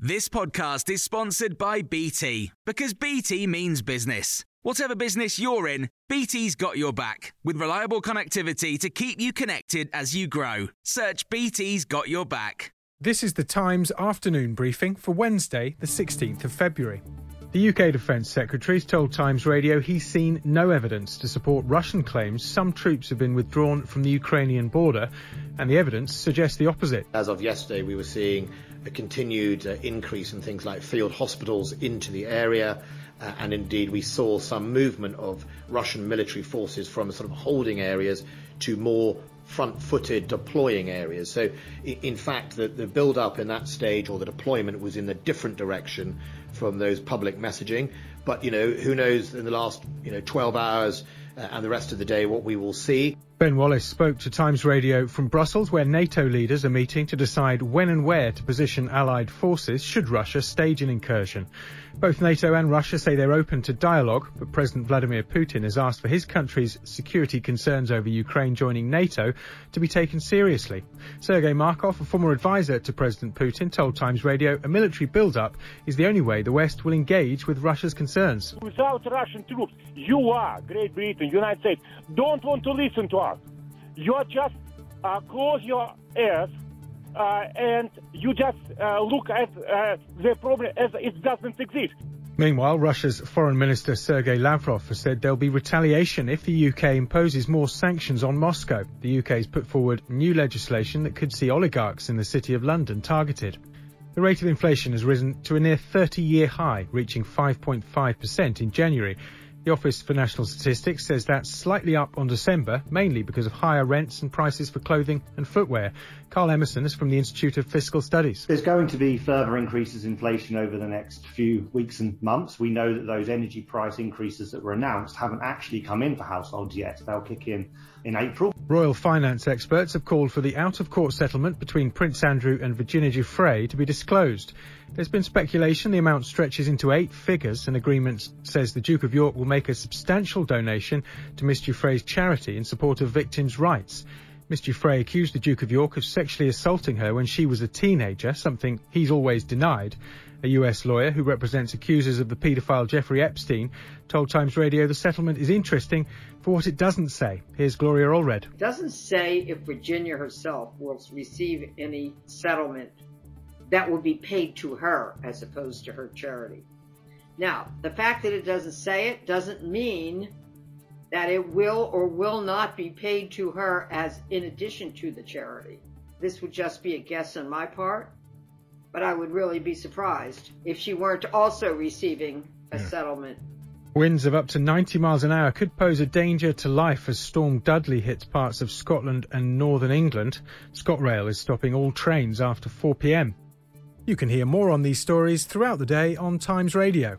This podcast is sponsored by BT because BT means business. Whatever business you're in, BT's got your back with reliable connectivity to keep you connected as you grow. Search BT's got your back. This is the Times afternoon briefing for Wednesday, the 16th of February. The UK Defence Secretary has told Times Radio he's seen no evidence to support Russian claims some troops have been withdrawn from the Ukrainian border, and the evidence suggests the opposite. As of yesterday, we were seeing a continued uh, increase in things like field hospitals into the area. Uh, and indeed, we saw some movement of Russian military forces from sort of holding areas to more front footed deploying areas. So, in fact, the, the build up in that stage or the deployment was in a different direction from those public messaging. But, you know, who knows in the last, you know, 12 hours uh, and the rest of the day what we will see. Ben Wallace spoke to Times Radio from Brussels, where NATO leaders are meeting to decide when and where to position Allied forces should Russia stage an incursion. Both NATO and Russia say they're open to dialogue, but President Vladimir Putin has asked for his country's security concerns over Ukraine joining NATO to be taken seriously. Sergei Markov, a former advisor to President Putin, told Times Radio a military build-up is the only way the West will engage with Russia's concerns. Without Russian troops, you are, Great Britain, United States, don't want to listen to us you just uh, close your ears uh, and you just uh, look at uh, the problem as it doesn't exist. Meanwhile, Russia's Foreign Minister Sergei Lavrov has said there'll be retaliation if the UK imposes more sanctions on Moscow. The UK has put forward new legislation that could see oligarchs in the City of London targeted. The rate of inflation has risen to a near 30 year high, reaching 5.5% in January. The Office for National Statistics says that's slightly up on December, mainly because of higher rents and prices for clothing and footwear. Carl Emmerson is from the Institute of Fiscal Studies. There's going to be further increases in inflation over the next few weeks and months. We know that those energy price increases that were announced haven't actually come in for households yet. They'll kick in in April. Royal finance experts have called for the out of court settlement between Prince Andrew and Virginia Giuffre to be disclosed. There's been speculation the amount stretches into eight figures. An agreement says the Duke of York will make a substantial donation to Miss Giuffre's charity in support of victims' rights. Miss Giuffre accused the Duke of York of sexually assaulting her when she was a teenager, something he's always denied. A US lawyer who represents accusers of the paedophile Jeffrey Epstein told Times Radio the settlement is interesting for what it doesn't say. Here's Gloria Allred. It doesn't say if Virginia herself will receive any settlement that will be paid to her as opposed to her charity. Now, the fact that it doesn't say it doesn't mean that it will or will not be paid to her as in addition to the charity. This would just be a guess on my part, but I would really be surprised if she weren't also receiving a yeah. settlement. Winds of up to 90 miles an hour could pose a danger to life as Storm Dudley hits parts of Scotland and northern England. ScotRail is stopping all trains after 4 pm. You can hear more on these stories throughout the day on Times Radio.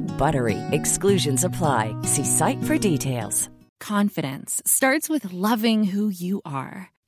Code BUTTERY. Exclusions apply. See site for details. Confidence starts with loving who you are.